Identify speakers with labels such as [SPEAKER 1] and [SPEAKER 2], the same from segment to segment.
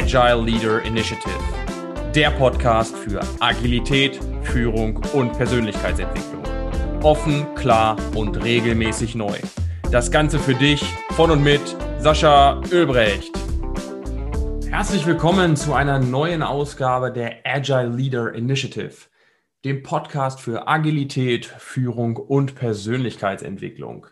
[SPEAKER 1] Agile Leader Initiative, der Podcast für Agilität, Führung und Persönlichkeitsentwicklung. Offen, klar und regelmäßig neu. Das Ganze für dich von und mit Sascha Ölbrecht. Herzlich willkommen zu einer neuen Ausgabe der Agile Leader Initiative, dem Podcast für Agilität, Führung und Persönlichkeitsentwicklung.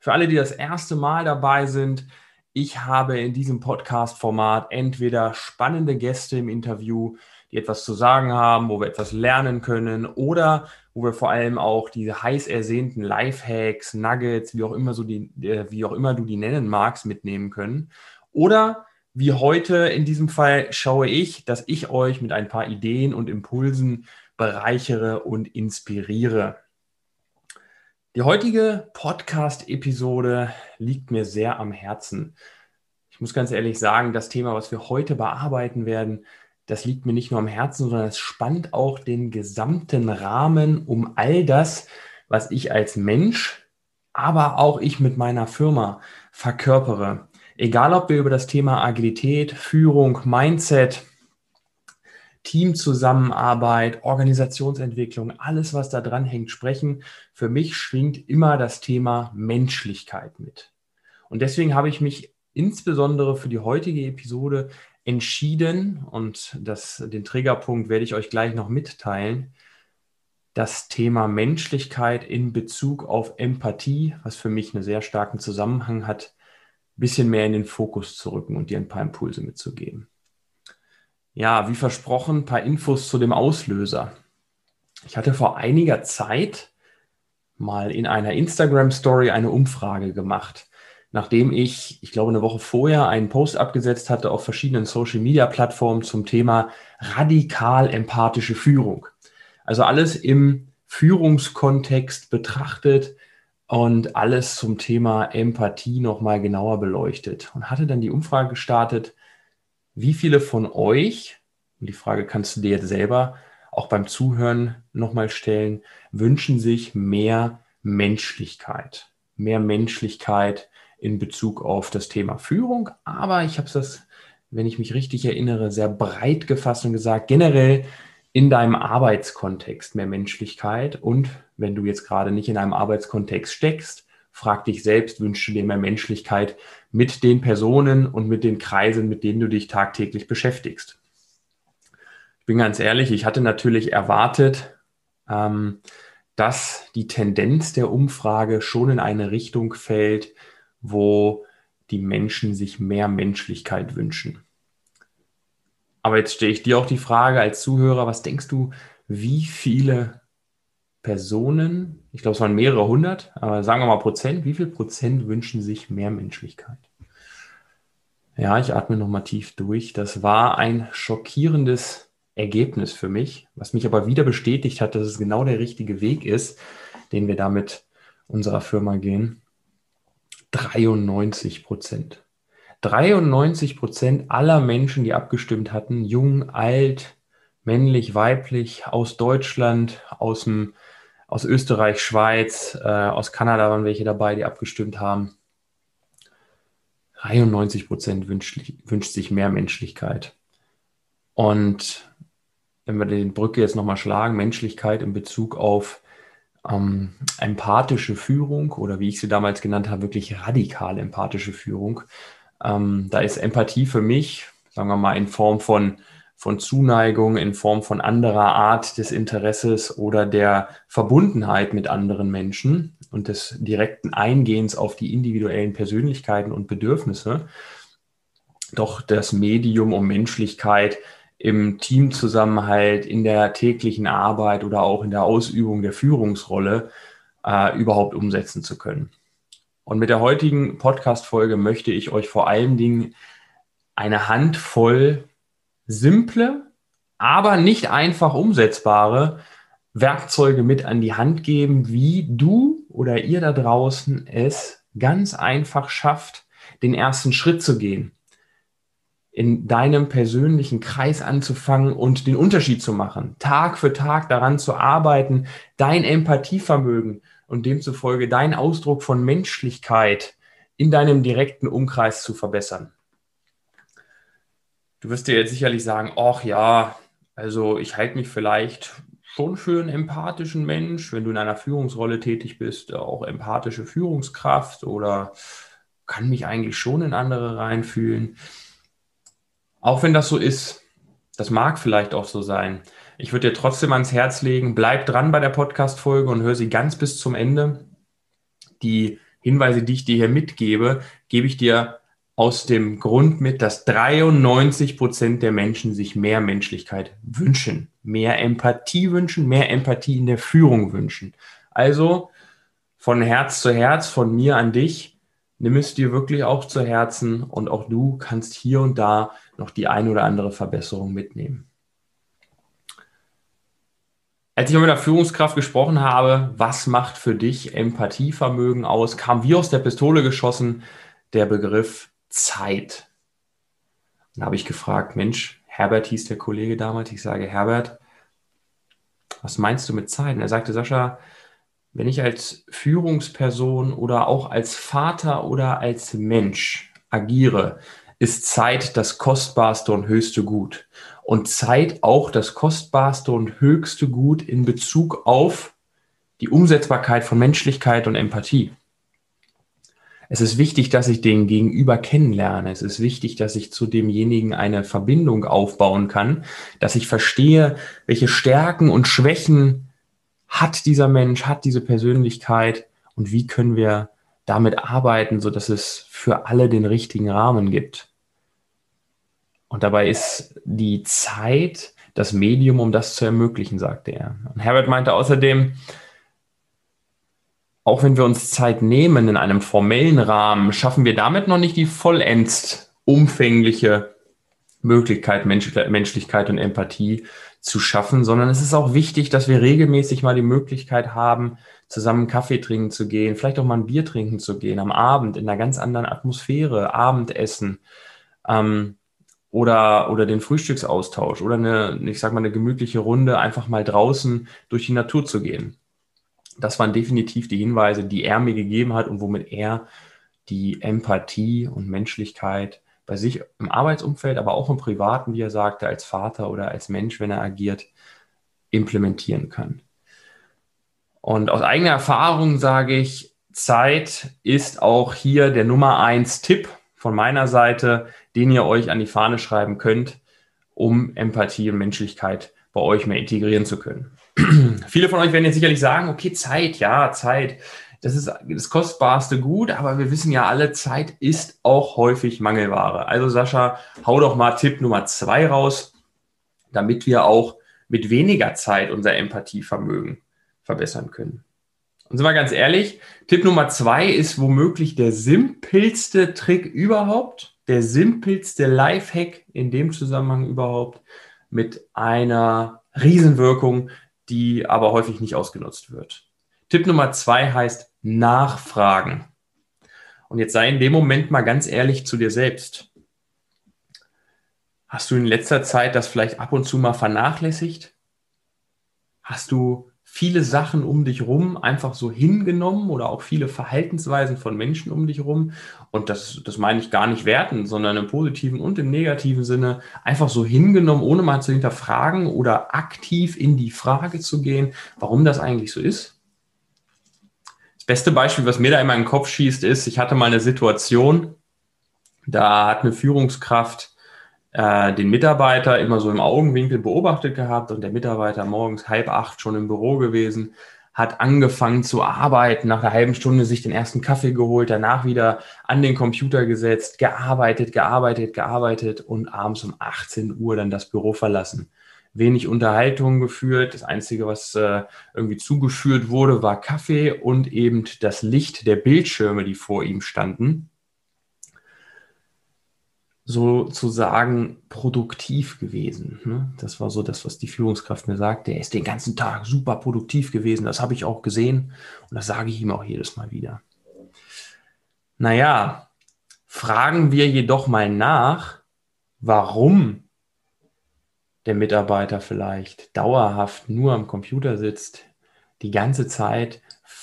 [SPEAKER 1] Für alle, die das erste Mal dabei sind, ich habe in diesem Podcast-Format entweder spannende Gäste im Interview, die etwas zu sagen haben, wo wir etwas lernen können oder wo wir vor allem auch diese heiß ersehnten Lifehacks, Nuggets, wie auch immer so die, äh, wie auch immer du die nennen magst, mitnehmen können. Oder wie heute in diesem Fall schaue ich, dass ich euch mit ein paar Ideen und Impulsen bereichere und inspiriere. Die heutige Podcast-Episode liegt mir sehr am Herzen. Ich muss ganz ehrlich sagen, das Thema, was wir heute bearbeiten werden, das liegt mir nicht nur am Herzen, sondern es spannt auch den gesamten Rahmen um all das, was ich als Mensch, aber auch ich mit meiner Firma verkörpere. Egal, ob wir über das Thema Agilität, Führung, Mindset, Teamzusammenarbeit, Organisationsentwicklung, alles, was da dran hängt, sprechen. Für mich schwingt immer das Thema Menschlichkeit mit. Und deswegen habe ich mich insbesondere für die heutige Episode entschieden, und das, den Triggerpunkt werde ich euch gleich noch mitteilen, das Thema Menschlichkeit in Bezug auf Empathie, was für mich einen sehr starken Zusammenhang hat, ein bisschen mehr in den Fokus zu rücken und dir ein paar Impulse mitzugeben ja, wie versprochen, ein paar Infos zu dem Auslöser. Ich hatte vor einiger Zeit mal in einer Instagram-Story eine Umfrage gemacht, nachdem ich, ich glaube, eine Woche vorher einen Post abgesetzt hatte auf verschiedenen Social-Media-Plattformen zum Thema radikal empathische Führung. Also alles im Führungskontext betrachtet und alles zum Thema Empathie nochmal genauer beleuchtet und hatte dann die Umfrage gestartet, wie viele von euch, und die Frage kannst du dir jetzt selber auch beim Zuhören nochmal stellen, wünschen sich mehr Menschlichkeit? Mehr Menschlichkeit in Bezug auf das Thema Führung. Aber ich habe es, wenn ich mich richtig erinnere, sehr breit gefasst und gesagt, generell in deinem Arbeitskontext mehr Menschlichkeit. Und wenn du jetzt gerade nicht in einem Arbeitskontext steckst, frag dich selbst, wünschst du dir mehr Menschlichkeit mit den Personen und mit den Kreisen, mit denen du dich tagtäglich beschäftigst. Ich bin ganz ehrlich, ich hatte natürlich erwartet, ähm, dass die Tendenz der Umfrage schon in eine Richtung fällt, wo die Menschen sich mehr Menschlichkeit wünschen. Aber jetzt stelle ich dir auch die Frage als Zuhörer, was denkst du, wie viele Personen, ich glaube, es waren mehrere hundert, aber sagen wir mal Prozent, wie viel Prozent wünschen sich mehr Menschlichkeit? Ja, ich atme nochmal tief durch. Das war ein schockierendes Ergebnis für mich, was mich aber wieder bestätigt hat, dass es genau der richtige Weg ist, den wir da mit unserer Firma gehen. 93 Prozent. 93 Prozent aller Menschen, die abgestimmt hatten, jung, alt, männlich, weiblich, aus Deutschland, aus dem aus Österreich, Schweiz, äh, aus Kanada waren welche dabei, die abgestimmt haben. 93 Prozent wünscht, sich mehr Menschlichkeit. Und wenn wir die Brücke jetzt nochmal schlagen, Menschlichkeit in Bezug auf ähm, empathische Führung oder wie ich sie damals genannt habe, wirklich radikal empathische Führung. Ähm, da ist Empathie für mich, sagen wir mal, in Form von von Zuneigung in Form von anderer Art des Interesses oder der Verbundenheit mit anderen Menschen und des direkten Eingehens auf die individuellen Persönlichkeiten und Bedürfnisse. Doch das Medium um Menschlichkeit im Teamzusammenhalt, in der täglichen Arbeit oder auch in der Ausübung der Führungsrolle äh, überhaupt umsetzen zu können. Und mit der heutigen Podcast-Folge möchte ich euch vor allen Dingen eine Handvoll simple, aber nicht einfach umsetzbare Werkzeuge mit an die Hand geben, wie du oder ihr da draußen es ganz einfach schafft, den ersten Schritt zu gehen, in deinem persönlichen Kreis anzufangen und den Unterschied zu machen, Tag für Tag daran zu arbeiten, dein Empathievermögen und demzufolge dein Ausdruck von Menschlichkeit in deinem direkten Umkreis zu verbessern. Du wirst dir jetzt sicherlich sagen, ach ja, also ich halte mich vielleicht schon für einen empathischen Mensch, wenn du in einer Führungsrolle tätig bist, auch empathische Führungskraft oder kann mich eigentlich schon in andere reinfühlen. Auch wenn das so ist, das mag vielleicht auch so sein. Ich würde dir trotzdem ans Herz legen, bleib dran bei der Podcast-Folge und hör sie ganz bis zum Ende. Die Hinweise, die ich dir hier mitgebe, gebe ich dir aus dem Grund mit, dass 93 Prozent der Menschen sich mehr Menschlichkeit wünschen, mehr Empathie wünschen, mehr Empathie in der Führung wünschen. Also von Herz zu Herz, von mir an dich, nimm es dir wirklich auch zu Herzen und auch du kannst hier und da noch die ein oder andere Verbesserung mitnehmen. Als ich mit einer Führungskraft gesprochen habe, was macht für dich Empathievermögen aus, kam wie aus der Pistole geschossen der Begriff Zeit. Dann habe ich gefragt, Mensch, Herbert hieß der Kollege damals. Ich sage, Herbert, was meinst du mit Zeit? Und er sagte, Sascha, wenn ich als Führungsperson oder auch als Vater oder als Mensch agiere, ist Zeit das kostbarste und höchste Gut. Und Zeit auch das kostbarste und höchste Gut in Bezug auf die Umsetzbarkeit von Menschlichkeit und Empathie. Es ist wichtig, dass ich den Gegenüber kennenlerne. Es ist wichtig, dass ich zu demjenigen eine Verbindung aufbauen kann, dass ich verstehe, welche Stärken und Schwächen hat dieser Mensch, hat diese Persönlichkeit und wie können wir damit arbeiten, so dass es für alle den richtigen Rahmen gibt. Und dabei ist die Zeit das Medium, um das zu ermöglichen, sagte er. Und Herbert meinte außerdem, auch wenn wir uns Zeit nehmen in einem formellen Rahmen, schaffen wir damit noch nicht die vollends umfängliche Möglichkeit, Mensch, Menschlichkeit und Empathie zu schaffen, sondern es ist auch wichtig, dass wir regelmäßig mal die Möglichkeit haben, zusammen Kaffee trinken zu gehen, vielleicht auch mal ein Bier trinken zu gehen, am Abend in einer ganz anderen Atmosphäre, Abendessen ähm, oder, oder den Frühstücksaustausch oder eine, ich sag mal, eine gemütliche Runde, einfach mal draußen durch die Natur zu gehen das waren definitiv die Hinweise, die er mir gegeben hat und womit er die Empathie und Menschlichkeit bei sich im Arbeitsumfeld, aber auch im Privaten, wie er sagte, als Vater oder als Mensch, wenn er agiert, implementieren kann. Und aus eigener Erfahrung sage ich, Zeit ist auch hier der Nummer eins Tipp von meiner Seite, den ihr euch an die Fahne schreiben könnt, um Empathie und Menschlichkeit bei euch mehr integrieren zu können. Viele von euch werden jetzt sicherlich sagen, okay, Zeit, ja, Zeit. Das ist das kostbarste Gut, aber wir wissen ja alle, Zeit ist auch häufig Mangelware. Also Sascha, hau doch mal Tipp Nummer zwei raus, damit wir auch mit weniger Zeit unser Empathievermögen verbessern können. Und sind wir ganz ehrlich, Tipp Nummer zwei ist womöglich der simpelste Trick überhaupt, der simpelste Lifehack in dem Zusammenhang überhaupt mit einer Riesenwirkung, die aber häufig nicht ausgenutzt wird. Tipp Nummer zwei heißt Nachfragen. Und jetzt sei in dem Moment mal ganz ehrlich zu dir selbst. Hast du in letzter Zeit das vielleicht ab und zu mal vernachlässigt? Hast du viele Sachen um dich rum einfach so hingenommen oder auch viele Verhaltensweisen von Menschen um dich rum. Und das, das meine ich gar nicht werten, sondern im positiven und im negativen Sinne einfach so hingenommen, ohne mal zu hinterfragen oder aktiv in die Frage zu gehen, warum das eigentlich so ist. Das beste Beispiel, was mir da in meinen Kopf schießt, ist, ich hatte mal eine Situation, da hat eine Führungskraft äh, den Mitarbeiter immer so im Augenwinkel beobachtet gehabt und der Mitarbeiter morgens halb acht schon im Büro gewesen, hat angefangen zu arbeiten, nach einer halben Stunde sich den ersten Kaffee geholt, danach wieder an den Computer gesetzt, gearbeitet, gearbeitet, gearbeitet und abends um 18 Uhr dann das Büro verlassen. Wenig Unterhaltung geführt. Das Einzige, was äh, irgendwie zugeführt wurde, war Kaffee und eben das Licht der Bildschirme, die vor ihm standen sozusagen produktiv gewesen. Ne? Das war so das, was die Führungskraft mir sagte. Er ist den ganzen Tag super produktiv gewesen. Das habe ich auch gesehen und das sage ich ihm auch jedes Mal wieder. Naja, fragen wir jedoch mal nach, warum der Mitarbeiter vielleicht dauerhaft nur am Computer sitzt, die ganze Zeit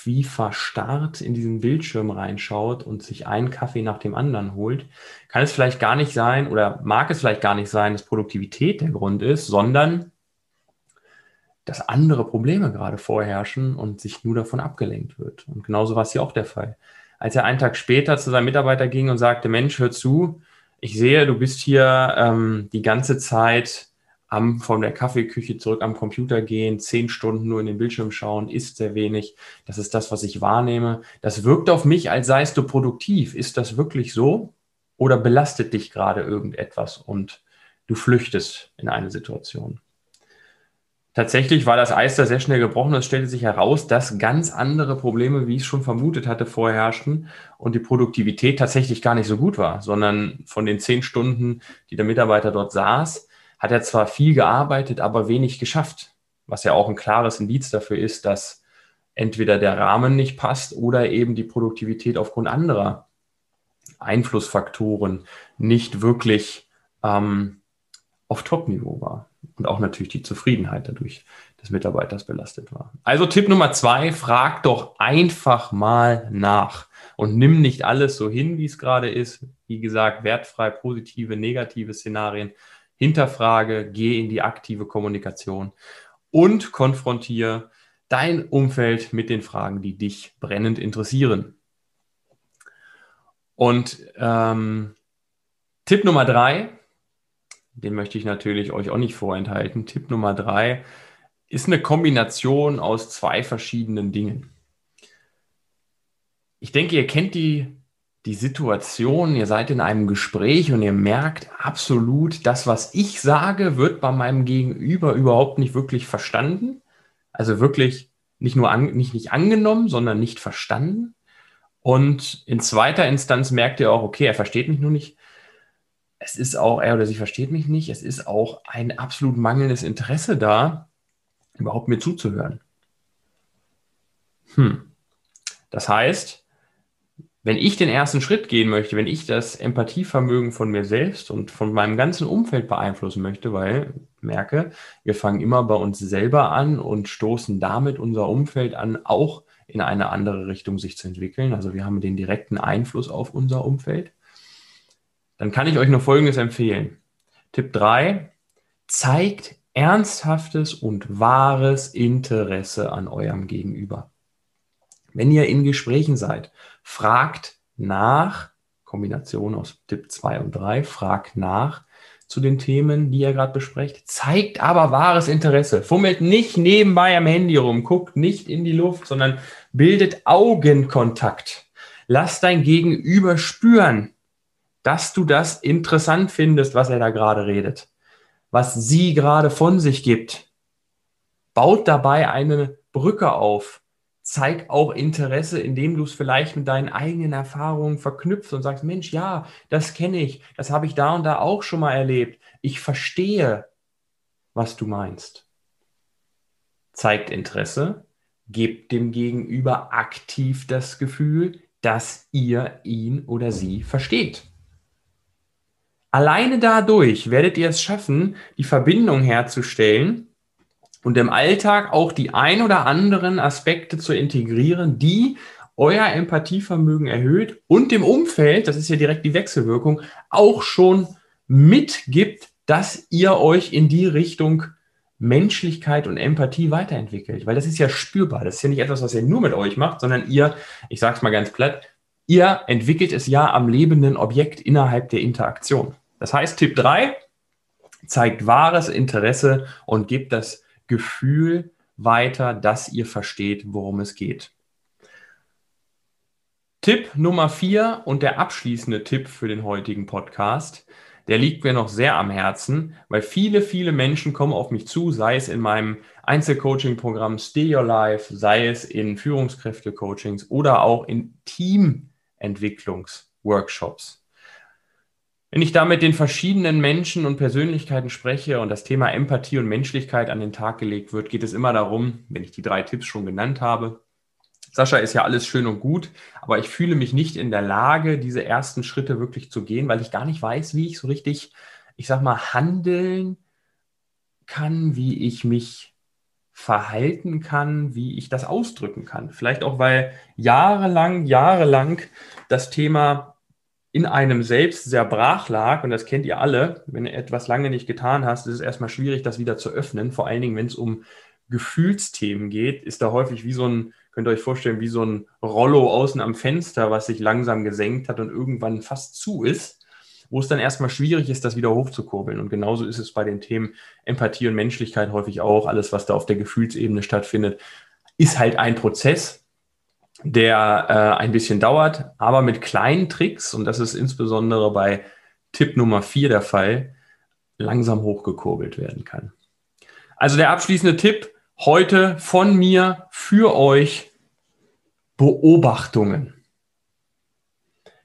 [SPEAKER 1] wie verstarrt in diesen Bildschirm reinschaut und sich einen Kaffee nach dem anderen holt, kann es vielleicht gar nicht sein oder mag es vielleicht gar nicht sein, dass Produktivität der Grund ist, sondern dass andere Probleme gerade vorherrschen und sich nur davon abgelenkt wird. Und genauso war es hier auch der Fall. Als er einen Tag später zu seinem Mitarbeiter ging und sagte, Mensch, hör zu, ich sehe, du bist hier ähm, die ganze Zeit am, von der Kaffeeküche zurück am Computer gehen, zehn Stunden nur in den Bildschirm schauen, isst sehr wenig. Das ist das, was ich wahrnehme. Das wirkt auf mich, als seist du produktiv. Ist das wirklich so? Oder belastet dich gerade irgendetwas und du flüchtest in eine Situation? Tatsächlich war das Eis da sehr schnell gebrochen. Es stellte sich heraus, dass ganz andere Probleme, wie ich es schon vermutet hatte, vorherrschten und die Produktivität tatsächlich gar nicht so gut war, sondern von den zehn Stunden, die der Mitarbeiter dort saß, hat er zwar viel gearbeitet, aber wenig geschafft, was ja auch ein klares Indiz dafür ist, dass entweder der Rahmen nicht passt oder eben die Produktivität aufgrund anderer Einflussfaktoren nicht wirklich ähm, auf Top-Niveau war und auch natürlich die Zufriedenheit dadurch des Mitarbeiters belastet war. Also Tipp Nummer zwei, frag doch einfach mal nach und nimm nicht alles so hin, wie es gerade ist. Wie gesagt, wertfrei, positive, negative Szenarien. Hinterfrage, geh in die aktive Kommunikation und konfrontiere dein Umfeld mit den Fragen, die dich brennend interessieren. Und ähm, Tipp Nummer drei, den möchte ich natürlich euch auch nicht vorenthalten. Tipp Nummer drei ist eine Kombination aus zwei verschiedenen Dingen. Ich denke, ihr kennt die, die Situation, ihr seid in einem Gespräch und ihr merkt absolut, das, was ich sage, wird bei meinem Gegenüber überhaupt nicht wirklich verstanden. Also wirklich nicht nur an, nicht, nicht angenommen, sondern nicht verstanden. Und in zweiter Instanz merkt ihr auch, okay, er versteht mich nur nicht es ist auch, er oder sie versteht mich nicht, es ist auch ein absolut mangelndes Interesse da, überhaupt mir zuzuhören. Hm. Das heißt, wenn ich den ersten Schritt gehen möchte, wenn ich das Empathievermögen von mir selbst und von meinem ganzen Umfeld beeinflussen möchte, weil merke, wir fangen immer bei uns selber an und stoßen damit unser Umfeld an, auch in eine andere Richtung sich zu entwickeln. Also wir haben den direkten Einfluss auf unser Umfeld dann kann ich euch nur Folgendes empfehlen. Tipp 3, zeigt ernsthaftes und wahres Interesse an eurem Gegenüber. Wenn ihr in Gesprächen seid, fragt nach, Kombination aus Tipp 2 und 3, fragt nach zu den Themen, die ihr gerade besprecht, zeigt aber wahres Interesse. Fummelt nicht nebenbei am Handy rum, guckt nicht in die Luft, sondern bildet Augenkontakt. Lass dein Gegenüber spüren, dass du das interessant findest, was er da gerade redet, was sie gerade von sich gibt. Baut dabei eine Brücke auf. Zeig auch Interesse, indem du es vielleicht mit deinen eigenen Erfahrungen verknüpfst und sagst, Mensch, ja, das kenne ich, das habe ich da und da auch schon mal erlebt. Ich verstehe, was du meinst. Zeigt Interesse, gebt dem Gegenüber aktiv das Gefühl, dass ihr ihn oder sie versteht. Alleine dadurch werdet ihr es schaffen, die Verbindung herzustellen und im Alltag auch die ein oder anderen Aspekte zu integrieren, die euer Empathievermögen erhöht und dem Umfeld, das ist ja direkt die Wechselwirkung, auch schon mitgibt, dass ihr euch in die Richtung Menschlichkeit und Empathie weiterentwickelt. Weil das ist ja spürbar. Das ist ja nicht etwas, was ihr nur mit euch macht, sondern ihr, ich sage es mal ganz platt, Ihr entwickelt es ja am lebenden Objekt innerhalb der Interaktion. Das heißt, Tipp 3, zeigt wahres Interesse und gebt das Gefühl weiter, dass ihr versteht, worum es geht. Tipp Nummer 4 und der abschließende Tipp für den heutigen Podcast, der liegt mir noch sehr am Herzen, weil viele, viele Menschen kommen auf mich zu, sei es in meinem Einzelcoaching-Programm Stay Your Life, sei es in Führungskräfte-Coachings oder auch in Team Entwicklungsworkshops. Wenn ich da mit den verschiedenen Menschen und Persönlichkeiten spreche und das Thema Empathie und Menschlichkeit an den Tag gelegt wird, geht es immer darum, wenn ich die drei Tipps schon genannt habe, Sascha ist ja alles schön und gut, aber ich fühle mich nicht in der Lage, diese ersten Schritte wirklich zu gehen, weil ich gar nicht weiß, wie ich so richtig, ich sag mal, handeln kann, wie ich mich verhalten kann, wie ich das ausdrücken kann. Vielleicht auch, weil jahrelang, jahrelang das Thema in einem selbst sehr brach lag, und das kennt ihr alle, wenn du etwas lange nicht getan hast, ist es erstmal schwierig, das wieder zu öffnen. Vor allen Dingen, wenn es um Gefühlsthemen geht, ist da häufig wie so ein, könnt ihr euch vorstellen, wie so ein Rollo außen am Fenster, was sich langsam gesenkt hat und irgendwann fast zu ist, wo es dann erstmal schwierig ist, das wieder hochzukurbeln. Und genauso ist es bei den Themen Empathie und Menschlichkeit häufig auch. Alles, was da auf der Gefühlsebene stattfindet, ist halt ein Prozess der äh, ein bisschen dauert, aber mit kleinen Tricks, und das ist insbesondere bei Tipp Nummer 4 der Fall, langsam hochgekurbelt werden kann. Also der abschließende Tipp heute von mir für euch Beobachtungen.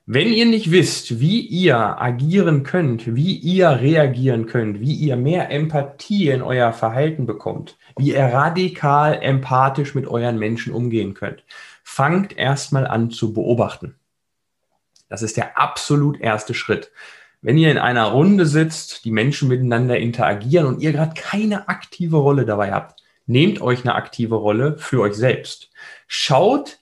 [SPEAKER 1] Wenn ihr nicht wisst, wie ihr agieren könnt, wie ihr reagieren könnt, wie ihr mehr Empathie in euer Verhalten bekommt, wie ihr radikal empathisch mit euren Menschen umgehen könnt, fangt erstmal an zu beobachten. Das ist der absolut erste Schritt. Wenn ihr in einer Runde sitzt, die Menschen miteinander interagieren und ihr gerade keine aktive Rolle dabei habt, nehmt euch eine aktive Rolle für euch selbst. Schaut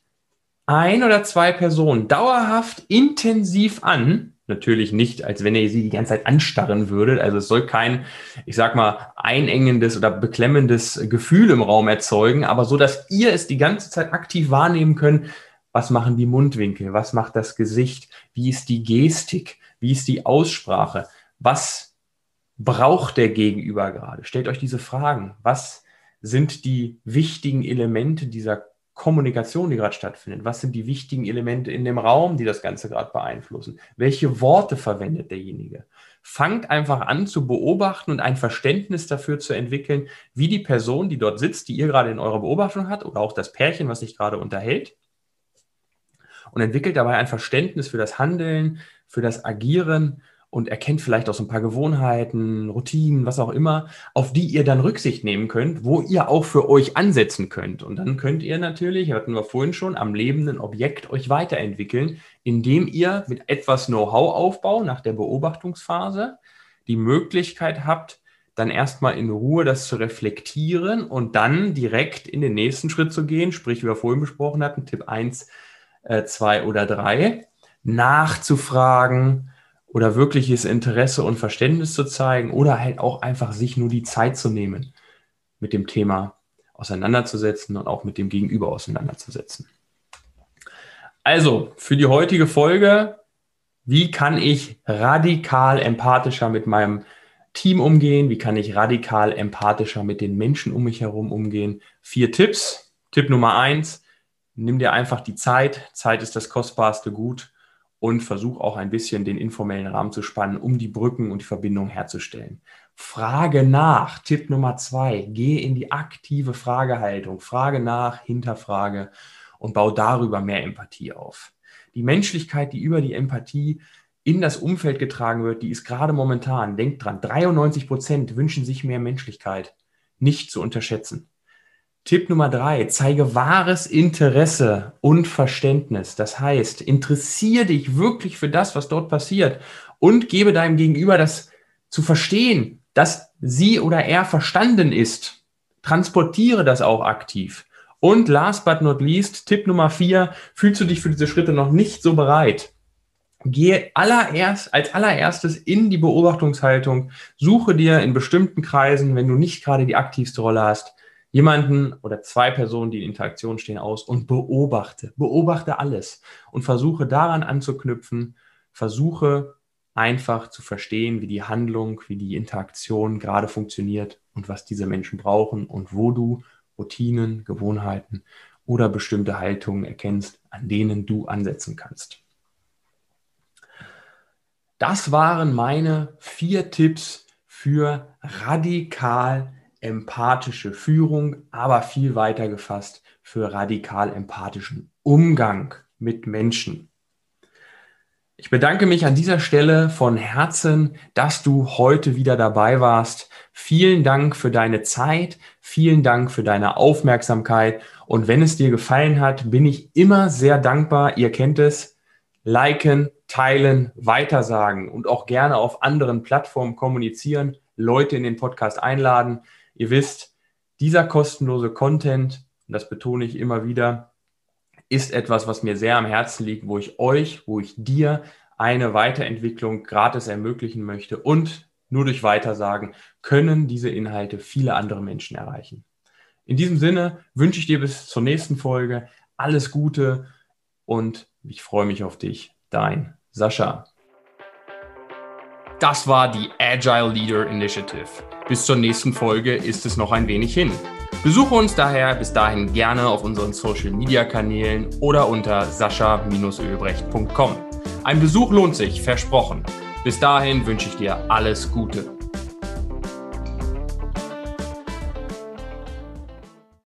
[SPEAKER 1] ein oder zwei Personen dauerhaft intensiv an Natürlich nicht, als wenn ihr sie die ganze Zeit anstarren würdet. Also es soll kein, ich sag mal, einengendes oder beklemmendes Gefühl im Raum erzeugen, aber so, dass ihr es die ganze Zeit aktiv wahrnehmen könnt. Was machen die Mundwinkel? Was macht das Gesicht? Wie ist die Gestik? Wie ist die Aussprache? Was braucht der Gegenüber gerade? Stellt euch diese Fragen. Was sind die wichtigen Elemente dieser Kommunikation, die gerade stattfindet? Was sind die wichtigen Elemente in dem Raum, die das Ganze gerade beeinflussen? Welche Worte verwendet derjenige? Fangt einfach an zu beobachten und ein Verständnis dafür zu entwickeln, wie die Person, die dort sitzt, die ihr gerade in eurer Beobachtung hat, oder auch das Pärchen, was sich gerade unterhält, und entwickelt dabei ein Verständnis für das Handeln, für das Agieren und erkennt vielleicht auch so ein paar Gewohnheiten, Routinen, was auch immer, auf die ihr dann Rücksicht nehmen könnt, wo ihr auch für euch ansetzen könnt. Und dann könnt ihr natürlich, hatten wir vorhin schon, am lebenden Objekt euch weiterentwickeln, indem ihr mit etwas Know-how-Aufbau nach der Beobachtungsphase die Möglichkeit habt, dann erstmal in Ruhe das zu reflektieren und dann direkt in den nächsten Schritt zu gehen, sprich, wie wir vorhin besprochen hatten, Tipp 1, 2 äh, oder 3, nachzufragen, oder wirkliches Interesse und Verständnis zu zeigen oder halt auch einfach sich nur die Zeit zu nehmen, mit dem Thema auseinanderzusetzen und auch mit dem Gegenüber auseinanderzusetzen. Also, für die heutige Folge, wie kann ich radikal empathischer mit meinem Team umgehen? Wie kann ich radikal empathischer mit den Menschen um mich herum umgehen? Vier Tipps. Tipp Nummer eins, nimm dir einfach die Zeit. Zeit ist das kostbarste Gut und versuch auch ein bisschen den informellen Rahmen zu spannen, um die Brücken und die Verbindung herzustellen. Frage nach, Tipp Nummer zwei, geh in die aktive Fragehaltung, frage nach, hinterfrage und bau darüber mehr Empathie auf. Die Menschlichkeit, die über die Empathie in das Umfeld getragen wird, die ist gerade momentan, denkt dran, 93 Prozent wünschen sich mehr Menschlichkeit, nicht zu unterschätzen. Tipp Nummer drei, zeige wahres Interesse und Verständnis. Das heißt, interessiere dich wirklich für das, was dort passiert und gebe deinem Gegenüber das zu verstehen, dass sie oder er verstanden ist. Transportiere das auch aktiv. Und last but not least, Tipp Nummer vier, fühlst du dich für diese Schritte noch nicht so bereit? Gehe allererst, als allererstes in die Beobachtungshaltung, suche dir in bestimmten Kreisen, wenn du nicht gerade die aktivste Rolle hast, jemanden oder zwei Personen, die in Interaktion stehen, aus und beobachte. Beobachte alles und versuche daran anzuknüpfen, versuche einfach zu verstehen, wie die Handlung, wie die Interaktion gerade funktioniert und was diese Menschen brauchen und wo du Routinen, Gewohnheiten oder bestimmte Haltungen erkennst, an denen du ansetzen kannst. Das waren meine vier Tipps für radikal empathische Führung, aber viel weiter gefasst für radikal empathischen Umgang mit Menschen. Ich bedanke mich an dieser Stelle von Herzen, dass du heute wieder dabei warst. Vielen Dank für deine Zeit, vielen Dank für deine Aufmerksamkeit und wenn es dir gefallen hat, bin ich immer sehr dankbar. Ihr kennt es. Liken, teilen, weitersagen und auch gerne auf anderen Plattformen kommunizieren, Leute in den Podcast einladen. Ihr wisst, Dieser kostenlose Content, und das betone ich immer wieder, ist etwas, was mir sehr am Herzen liegt, wo ich euch, wo ich dir eine Weiterentwicklung gratis ermöglichen möchte und nur durch Weitersagen können diese Inhalte viele andere Menschen erreichen. In diesem Sinne wünsche ich dir bis zur nächsten Folge alles Gute und ich freue mich auf dich. Dein Sascha. Das war die Agile Leader Initiative. Bis zur nächsten Folge ist es noch ein wenig hin. Besuche uns daher bis dahin gerne auf unseren Social Media Kanälen oder unter sascha-ölbrecht.com. Ein Besuch lohnt sich, versprochen. Bis dahin wünsche ich dir alles Gute.